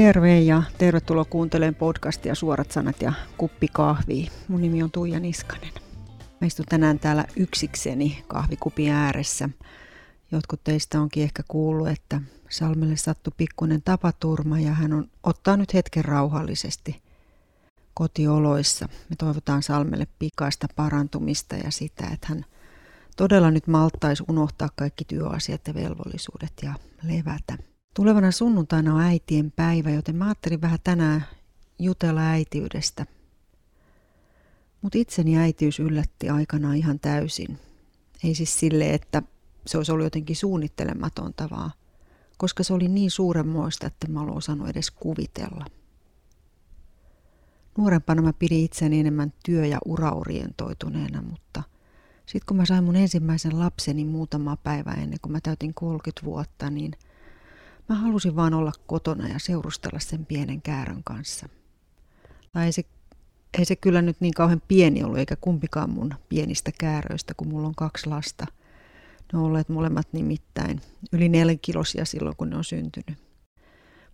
Terve ja tervetuloa kuuntelemaan podcastia Suorat sanat ja kuppi kahvia. Mun nimi on Tuija Niskanen. Mä istun tänään täällä yksikseni kahvikupin ääressä. Jotkut teistä onkin ehkä kuullut, että Salmelle sattui pikkuinen tapaturma ja hän on ottaa nyt hetken rauhallisesti kotioloissa. Me toivotaan Salmelle pikaista parantumista ja sitä, että hän todella nyt malttaisi unohtaa kaikki työasiat ja velvollisuudet ja levätä. Tulevana sunnuntaina on äitien päivä, joten mä ajattelin vähän tänään jutella äitiydestä. Mutta itseni äitiys yllätti aikanaan ihan täysin. Ei siis sille, että se olisi ollut jotenkin suunnittelematonta, vaan koska se oli niin suuremmoista, että mä olen osannut edes kuvitella. Nuorempana mä pidin itseni enemmän työ- ja uraorientoituneena, mutta sitten kun mä sain mun ensimmäisen lapseni muutama päivä ennen kuin mä täytin 30 vuotta, niin – Mä halusin vaan olla kotona ja seurustella sen pienen käärön kanssa. Tai ei se, ei se kyllä nyt niin kauhean pieni ollut, eikä kumpikaan mun pienistä kääröistä, kun mulla on kaksi lasta. Ne on olleet molemmat nimittäin yli nelinkilosia silloin, kun ne on syntynyt.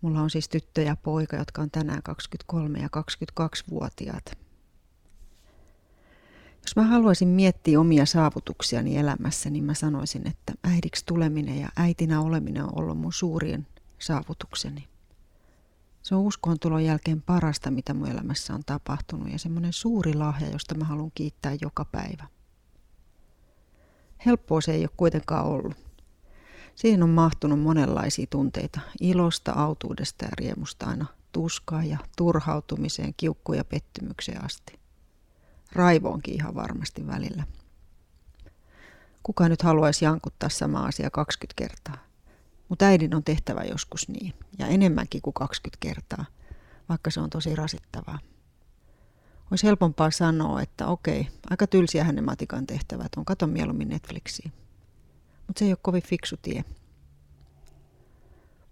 Mulla on siis tyttö ja poika, jotka on tänään 23 ja 22-vuotiaat. Jos mä haluaisin miettiä omia saavutuksiani elämässä, niin mä sanoisin, että äidiksi tuleminen ja äitinä oleminen on ollut mun suurin saavutukseni. Se on uskon tulon jälkeen parasta, mitä mun elämässä on tapahtunut ja semmoinen suuri lahja, josta mä haluan kiittää joka päivä. Helppoa se ei ole kuitenkaan ollut. Siihen on mahtunut monenlaisia tunteita, ilosta, autuudesta ja riemusta aina tuskaa ja turhautumiseen, kiukkuun ja pettymykseen asti raivoonkin ihan varmasti välillä. Kuka nyt haluaisi jankuttaa sama asia 20 kertaa? Mutta äidin on tehtävä joskus niin, ja enemmänkin kuin 20 kertaa, vaikka se on tosi rasittavaa. Olisi helpompaa sanoa, että okei, aika tylsiä hänen matikan tehtävät on, kato mieluummin Netflixiä. Mutta se ei ole kovin fiksu tie.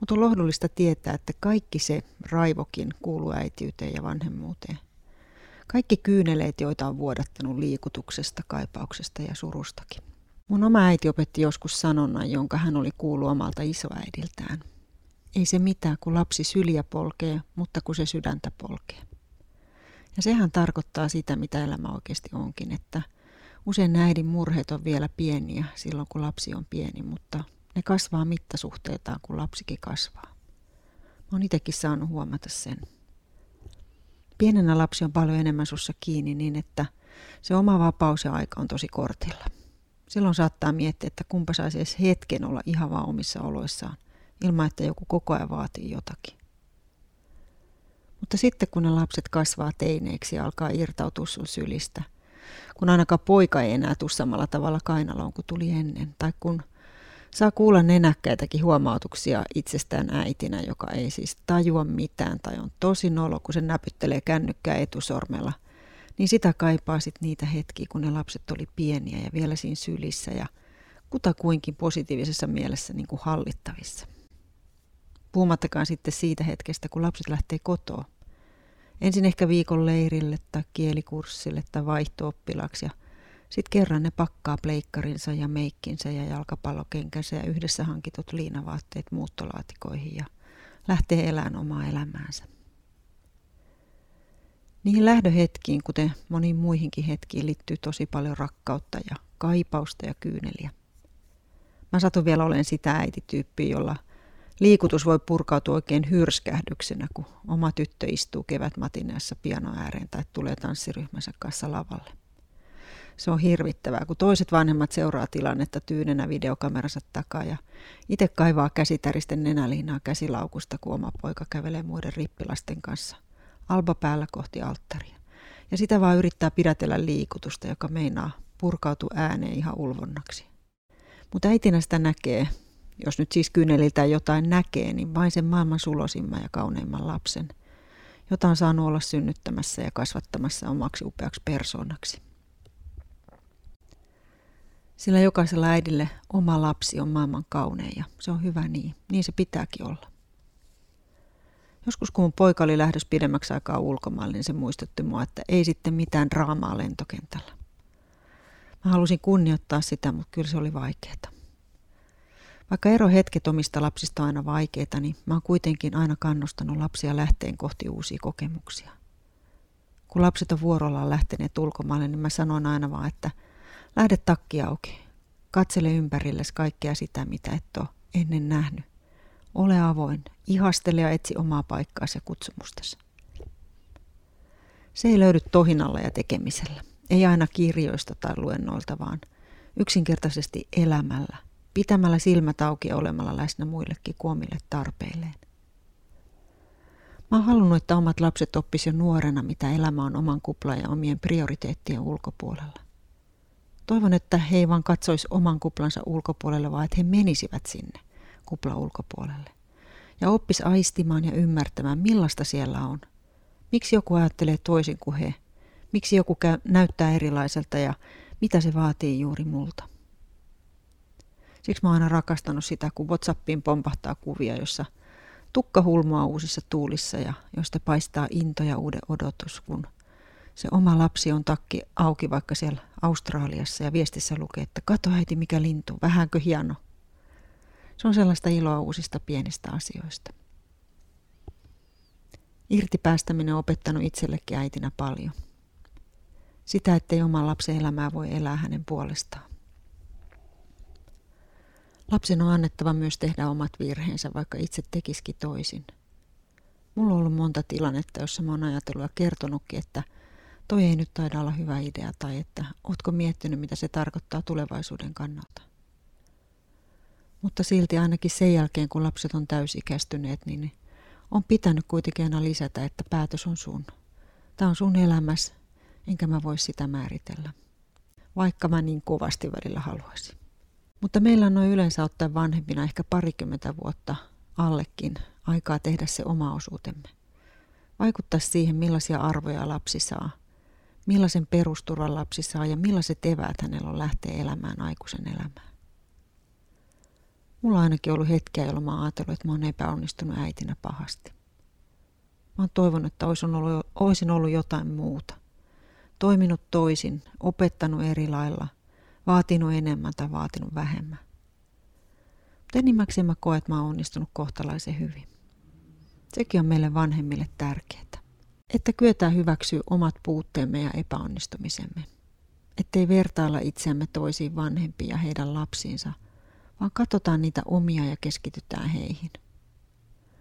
Mutta on lohdullista tietää, että kaikki se raivokin kuuluu äitiyteen ja vanhemmuuteen – kaikki kyyneleet, joita on vuodattanut liikutuksesta, kaipauksesta ja surustakin. Mun oma äiti opetti joskus sanonnan, jonka hän oli kuullut omalta isoäidiltään. Ei se mitään, kun lapsi syliä polkee, mutta kun se sydäntä polkee. Ja sehän tarkoittaa sitä, mitä elämä oikeasti onkin, että usein äidin murheet on vielä pieniä silloin, kun lapsi on pieni, mutta ne kasvaa mittasuhteetaan, kun lapsikin kasvaa. Mä oon itsekin saanut huomata sen. Pienenä lapsi on paljon enemmän sussa kiinni niin, että se oma vapaus ja aika on tosi kortilla. Silloin saattaa miettiä, että kumpa saisi edes hetken olla ihan vaan omissa oloissaan, ilman että joku koko ajan vaatii jotakin. Mutta sitten kun ne lapset kasvaa teineiksi ja alkaa irtautua sun sylistä, kun ainakaan poika ei enää tule samalla tavalla kainaloon kuin tuli ennen, tai kun Saa kuulla nenäkkäitäkin huomautuksia itsestään äitinä, joka ei siis tajua mitään tai on tosi nolo, kun se näpyttelee kännykkää etusormella. Niin sitä kaipaa sit niitä hetkiä, kun ne lapset oli pieniä ja vielä siinä sylissä ja kutakuinkin positiivisessa mielessä niin kuin hallittavissa. Puhumattakaan sitten siitä hetkestä, kun lapset lähtee kotoa. Ensin ehkä viikon leirille tai kielikurssille tai vaihto ja sitten kerran ne pakkaa pleikkarinsa ja meikkinsä ja jalkapallokenkänsä ja yhdessä hankitut liinavaatteet muuttolaatikoihin ja lähtee elämään omaa elämäänsä. Niihin lähdöhetkiin, kuten moniin muihinkin hetkiin, liittyy tosi paljon rakkautta ja kaipausta ja kyyneliä. Mä satun vielä olen sitä äitityyppiä, jolla liikutus voi purkautua oikein hyrskähdyksenä, kun oma tyttö istuu kevätmatineessa piano ääreen tai tulee tanssiryhmänsä kanssa lavalle. Se on hirvittävää, kun toiset vanhemmat seuraa tilannetta tyynenä videokameransa takaa ja itse kaivaa käsitäristen nenäliinaa käsilaukusta, kun oma poika kävelee muiden rippilasten kanssa. Alba päällä kohti alttaria. Ja sitä vaan yrittää pidätellä liikutusta, joka meinaa purkautua ääneen ihan ulvonnaksi. Mutta äitinä sitä näkee, jos nyt siis kyyneliltä jotain näkee, niin vain sen maailman sulosimman ja kauneimman lapsen, jota on saanut olla synnyttämässä ja kasvattamassa omaksi upeaksi persoonaksi. Sillä jokaisella äidille oma lapsi on maailman kaunein ja se on hyvä niin. Niin se pitääkin olla. Joskus kun mun poika oli lähdössä pidemmäksi aikaa ulkomaille, niin se muistutti mua, että ei sitten mitään draamaa lentokentällä. Mä halusin kunnioittaa sitä, mutta kyllä se oli vaikeaa. Vaikka erohetket omista lapsista on aina vaikeita, niin mä oon kuitenkin aina kannustanut lapsia lähteen kohti uusia kokemuksia. Kun lapset on vuorollaan lähteneet ulkomaille, niin mä sanon aina vaan, että lähde takki auki. Katsele ympärillesi kaikkea sitä, mitä et ole ennen nähnyt. Ole avoin, ihastele ja etsi omaa paikkaasi ja kutsumustasi. Se ei löydy tohinalla ja tekemisellä. Ei aina kirjoista tai luennoilta, vaan yksinkertaisesti elämällä, pitämällä silmät auki ja olemalla läsnä muillekin kuomille tarpeilleen. Mä oon halunnut, että omat lapset oppisivat jo nuorena, mitä elämä on oman kuplan ja omien prioriteettien ulkopuolella. Toivon, että he ei vaan katsoisi oman kuplansa ulkopuolelle, vaan että he menisivät sinne kuplan ulkopuolelle. Ja oppis aistimaan ja ymmärtämään, millaista siellä on. Miksi joku ajattelee toisin kuin he. Miksi joku käy, näyttää erilaiselta ja mitä se vaatii juuri multa. Siksi mä oon aina rakastanut sitä, kun Whatsappiin pompahtaa kuvia, jossa tukka hulmoa uusissa tuulissa ja josta paistaa into ja uuden odotus, kun se oma lapsi on takki auki vaikka siellä Australiassa ja viestissä lukee, että kato äiti mikä lintu, vähänkö hieno. Se on sellaista iloa uusista pienistä asioista. Irti päästäminen on opettanut itsellekin äitinä paljon. Sitä, ettei oman lapsen elämää voi elää hänen puolestaan. Lapsen on annettava myös tehdä omat virheensä, vaikka itse tekisikin toisin. Mulla on ollut monta tilannetta, jossa mä oon ajatellut ja kertonutkin, että toi ei nyt taida olla hyvä idea tai että ootko miettinyt, mitä se tarkoittaa tulevaisuuden kannalta. Mutta silti ainakin sen jälkeen, kun lapset on täysikäistyneet, niin on pitänyt kuitenkin aina lisätä, että päätös on sun. Tämä on sun elämässä, enkä mä voi sitä määritellä. Vaikka mä niin kovasti välillä haluaisin. Mutta meillä on noin yleensä ottaen vanhempina ehkä parikymmentä vuotta allekin aikaa tehdä se oma osuutemme. Vaikuttaa siihen, millaisia arvoja lapsi saa, millaisen perusturvan lapsi saa ja millaiset eväät hänellä on lähteä elämään aikuisen elämään. Mulla on ainakin ollut hetkiä, jolloin mä oon ajatellut, että mä oon epäonnistunut äitinä pahasti. Mä oon toivonut, että olisin ollut, olisin ollut jotain muuta. Toiminut toisin, opettanut eri lailla, vaatinut enemmän tai vaatinut vähemmän. Mutta enimmäkseen mä koen, että mä oon onnistunut kohtalaisen hyvin. Sekin on meille vanhemmille tärkeää. Että kyetään hyväksyä omat puutteemme ja epäonnistumisemme. Ettei vertailla itseämme toisiin vanhempiin ja heidän lapsiinsa – vaan katsotaan niitä omia ja keskitytään heihin.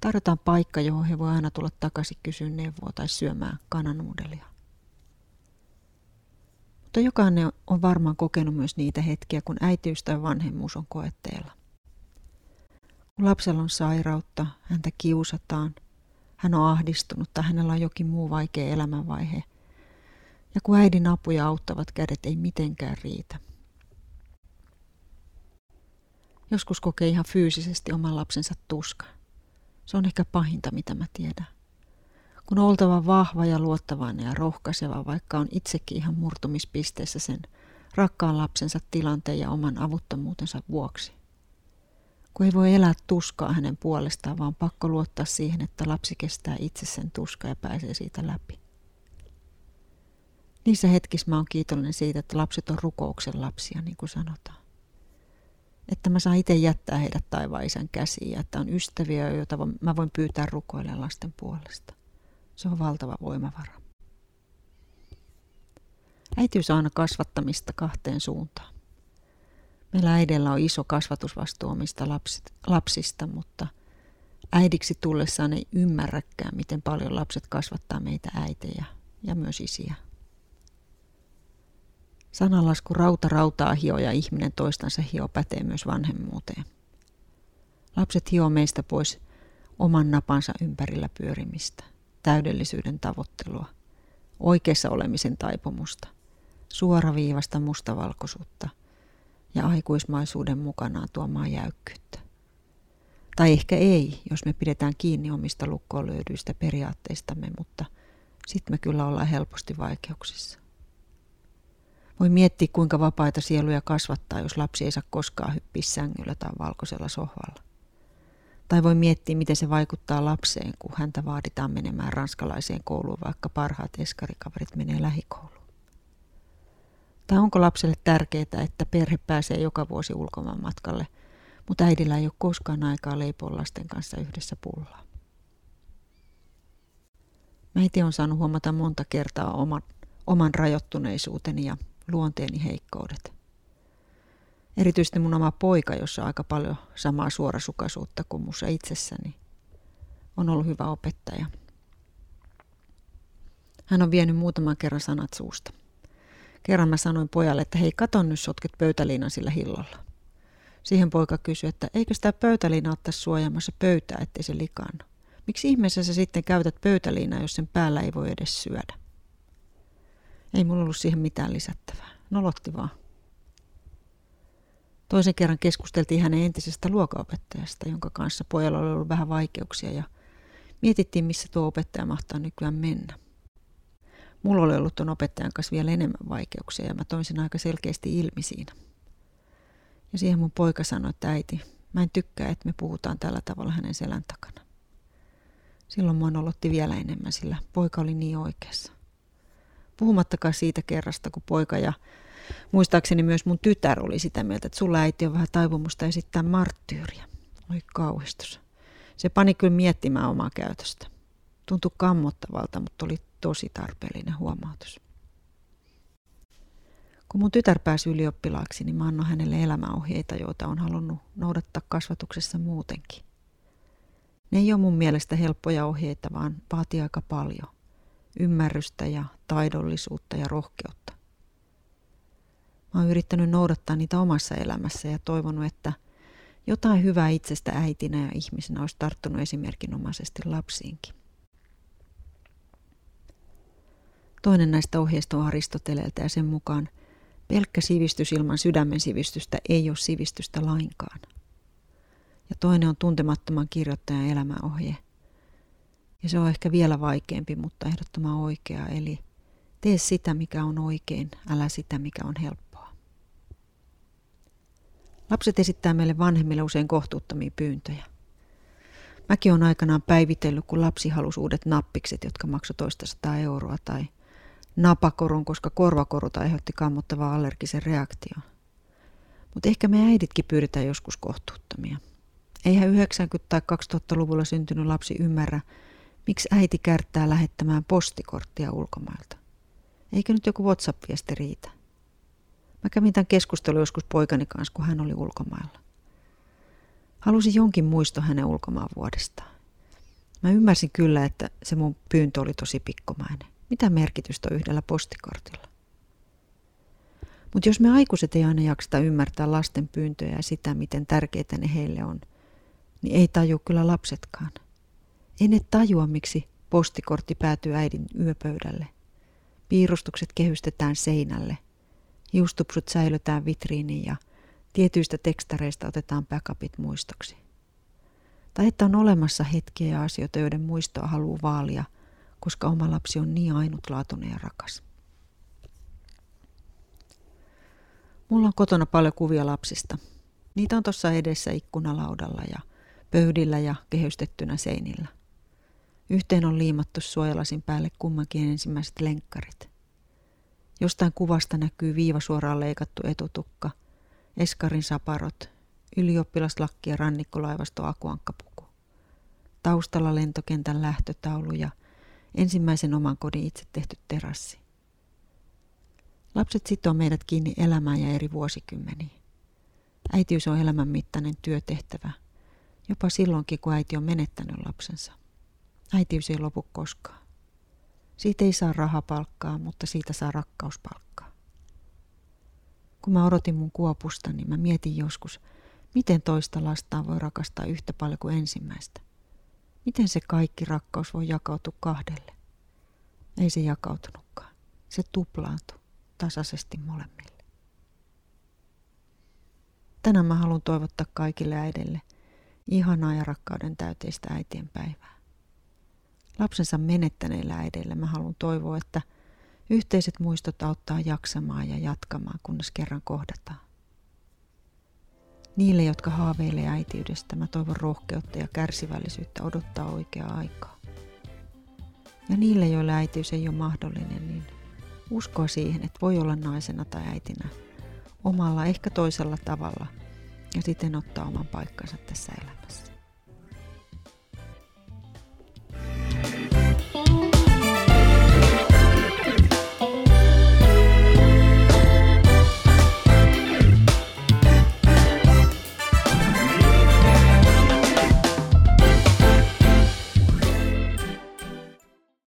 Tarjotaan paikka, johon he voi aina tulla takaisin kysyä neuvoa tai syömään kananuudelia. Mutta jokainen on varmaan kokenut myös niitä hetkiä, kun äitiys tai vanhemmuus on koetteella. Kun lapsella on sairautta, häntä kiusataan, hän on ahdistunut tai hänellä on jokin muu vaikea elämänvaihe. Ja kun äidin apuja auttavat kädet ei mitenkään riitä – Joskus kokee ihan fyysisesti oman lapsensa tuska. Se on ehkä pahinta, mitä mä tiedän. Kun on oltava vahva ja luottavainen ja rohkaiseva, vaikka on itsekin ihan murtumispisteessä sen rakkaan lapsensa tilanteen ja oman avuttomuutensa vuoksi. Kun ei voi elää tuskaa hänen puolestaan, vaan pakko luottaa siihen, että lapsi kestää itse sen tuskaa ja pääsee siitä läpi. Niissä hetkissä mä oon kiitollinen siitä, että lapset on rukouksen lapsia, niin kuin sanotaan että mä saan itse jättää heidät taivaan isän käsiin ja että on ystäviä, joita mä voin pyytää rukoille lasten puolesta. Se on valtava voimavara. Äitiys on aina kasvattamista kahteen suuntaan. Meillä äidellä on iso kasvatusvastuu omista lapsista, mutta äidiksi tullessaan ei ymmärräkään, miten paljon lapset kasvattaa meitä äitejä ja myös isiä. Sananlasku rauta rautaa hio ja ihminen toistansa hio pätee myös vanhemmuuteen. Lapset hio meistä pois oman napansa ympärillä pyörimistä, täydellisyyden tavoittelua, oikeassa olemisen taipumusta, suoraviivasta mustavalkoisuutta ja aikuismaisuuden mukanaan tuomaa jäykkyyttä. Tai ehkä ei, jos me pidetään kiinni omista lukkoon löydyistä periaatteistamme, mutta sitten me kyllä ollaan helposti vaikeuksissa. Voi miettiä, kuinka vapaita sieluja kasvattaa, jos lapsi ei saa koskaan hyppiä sängyllä tai valkoisella sohvalla. Tai voi miettiä, miten se vaikuttaa lapseen, kun häntä vaaditaan menemään ranskalaiseen kouluun, vaikka parhaat eskarikaverit menee lähikouluun. Tai onko lapselle tärkeää, että perhe pääsee joka vuosi ulkomaan matkalle, mutta äidillä ei ole koskaan aikaa leipoa lasten kanssa yhdessä pullaa. Mä itse on saanut huomata monta kertaa oman, oman rajoittuneisuuteni ja luonteeni heikkoudet. Erityisesti mun oma poika, jossa on aika paljon samaa suorasukaisuutta kuin mussa itsessäni, on ollut hyvä opettaja. Hän on vienyt muutaman kerran sanat suusta. Kerran mä sanoin pojalle, että hei, katon nyt sotket pöytäliinan sillä hillolla. Siihen poika kysyi, että eikö sitä pöytäliina ottaisi suojaamassa pöytää, ettei se likaannu. Miksi ihmeessä sä sitten käytät pöytäliinaa, jos sen päällä ei voi edes syödä? Ei mulla ollut siihen mitään lisättävää. Nolotti vaan. Toisen kerran keskusteltiin hänen entisestä luokaopettajasta, jonka kanssa pojalla oli ollut vähän vaikeuksia ja mietittiin, missä tuo opettaja mahtaa nykyään mennä. Mulla oli ollut tuon opettajan kanssa vielä enemmän vaikeuksia ja mä toin sen aika selkeästi ilmi siinä. Ja siihen mun poika sanoi, että äiti, mä en tykkää, että me puhutaan tällä tavalla hänen selän takana. Silloin mua nolotti vielä enemmän, sillä poika oli niin oikeassa. Puhumattakaan siitä kerrasta, kun poika ja muistaakseni myös mun tytär oli sitä mieltä, että sulla äiti on vähän taipumusta esittää marttyyriä. Oi kauhistus. Se pani kyllä miettimään omaa käytöstä. Tuntui kammottavalta, mutta oli tosi tarpeellinen huomautus. Kun mun tytär pääsi ylioppilaaksi, niin mä annoin hänelle elämäohjeita, joita on halunnut noudattaa kasvatuksessa muutenkin. Ne ei ole mun mielestä helppoja ohjeita, vaan vaatii aika paljon. Ymmärrystä ja taidollisuutta ja rohkeutta. Mä oon yrittänyt noudattaa niitä omassa elämässä ja toivonut, että jotain hyvää itsestä äitinä ja ihmisenä olisi tarttunut esimerkinomaisesti lapsiinkin. Toinen näistä ohjeista on Aristoteleelta ja sen mukaan pelkkä sivistys ilman sydämen sivistystä ei ole sivistystä lainkaan. Ja toinen on tuntemattoman kirjoittajan elämäohje. Ja se on ehkä vielä vaikeampi, mutta ehdottoman oikea, eli tee sitä, mikä on oikein, älä sitä, mikä on helppoa. Lapset esittää meille vanhemmille usein kohtuuttomia pyyntöjä. Mäkin on aikanaan päivitellyt, kun lapsi halusi uudet nappikset, jotka maksoi toista sataa euroa, tai napakorun, koska korvakorut aiheutti kammottavaa allergisen reaktion. Mutta ehkä me äiditkin pyydetään joskus kohtuuttomia. Eihän 90- tai 2000-luvulla syntynyt lapsi ymmärrä, miksi äiti kärttää lähettämään postikorttia ulkomailta. Eikö nyt joku WhatsApp-viesti riitä? Mä kävin tämän keskustelun joskus poikani kanssa, kun hän oli ulkomailla. Halusin jonkin muisto hänen ulkomaan vuodestaan. Mä ymmärsin kyllä, että se mun pyyntö oli tosi pikkomainen. Mitä merkitystä on yhdellä postikortilla? Mutta jos me aikuiset ei aina jakseta ymmärtää lasten pyyntöjä ja sitä, miten tärkeitä ne heille on, niin ei taju kyllä lapsetkaan. Ei ne tajua, miksi postikortti päätyy äidin yöpöydälle. Piirustukset kehystetään seinälle. Hiustupsut säilytään vitriiniin ja tietyistä tekstareista otetaan backupit muistoksi. Tai että on olemassa hetkiä ja asioita, joiden muistoa haluaa vaalia, koska oma lapsi on niin ainutlaatuinen ja rakas. Mulla on kotona paljon kuvia lapsista. Niitä on tuossa edessä ikkunalaudalla ja pöydillä ja kehystettynä seinillä. Yhteen on liimattu suojalasin päälle kummankin ensimmäiset lenkkarit. Jostain kuvasta näkyy viivasuoraan leikattu etutukka, eskarin saparot, ylioppilaslakki ja rannikkolaivasto akuankkapuku. Taustalla lentokentän lähtötaulu ja ensimmäisen oman kodin itse tehty terassi. Lapset sitoo meidät kiinni elämään ja eri vuosikymmeniin. Äitiys on elämän mittainen työtehtävä, jopa silloinkin kun äiti on menettänyt lapsensa. Äitiys ei lopu koskaan. Siitä ei saa rahapalkkaa, mutta siitä saa rakkauspalkkaa. Kun mä odotin mun kuopusta, niin mä mietin joskus, miten toista lastaan voi rakastaa yhtä paljon kuin ensimmäistä. Miten se kaikki rakkaus voi jakautua kahdelle? Ei se jakautunutkaan. Se tuplaantui tasaisesti molemmille. Tänään mä haluan toivottaa kaikille äidille ihanaa ja rakkauden täyteistä äitien päivää. Lapsensa menettäneillä äideillä mä haluan toivoa, että yhteiset muistot auttaa jaksamaan ja jatkamaan, kunnes kerran kohdataan. Niille, jotka haaveilee äitiydestä, mä toivon rohkeutta ja kärsivällisyyttä odottaa oikeaa aikaa. Ja niille, joille äitiys ei ole mahdollinen, niin uskoa siihen, että voi olla naisena tai äitinä omalla, ehkä toisella tavalla ja siten ottaa oman paikkansa tässä elämässä.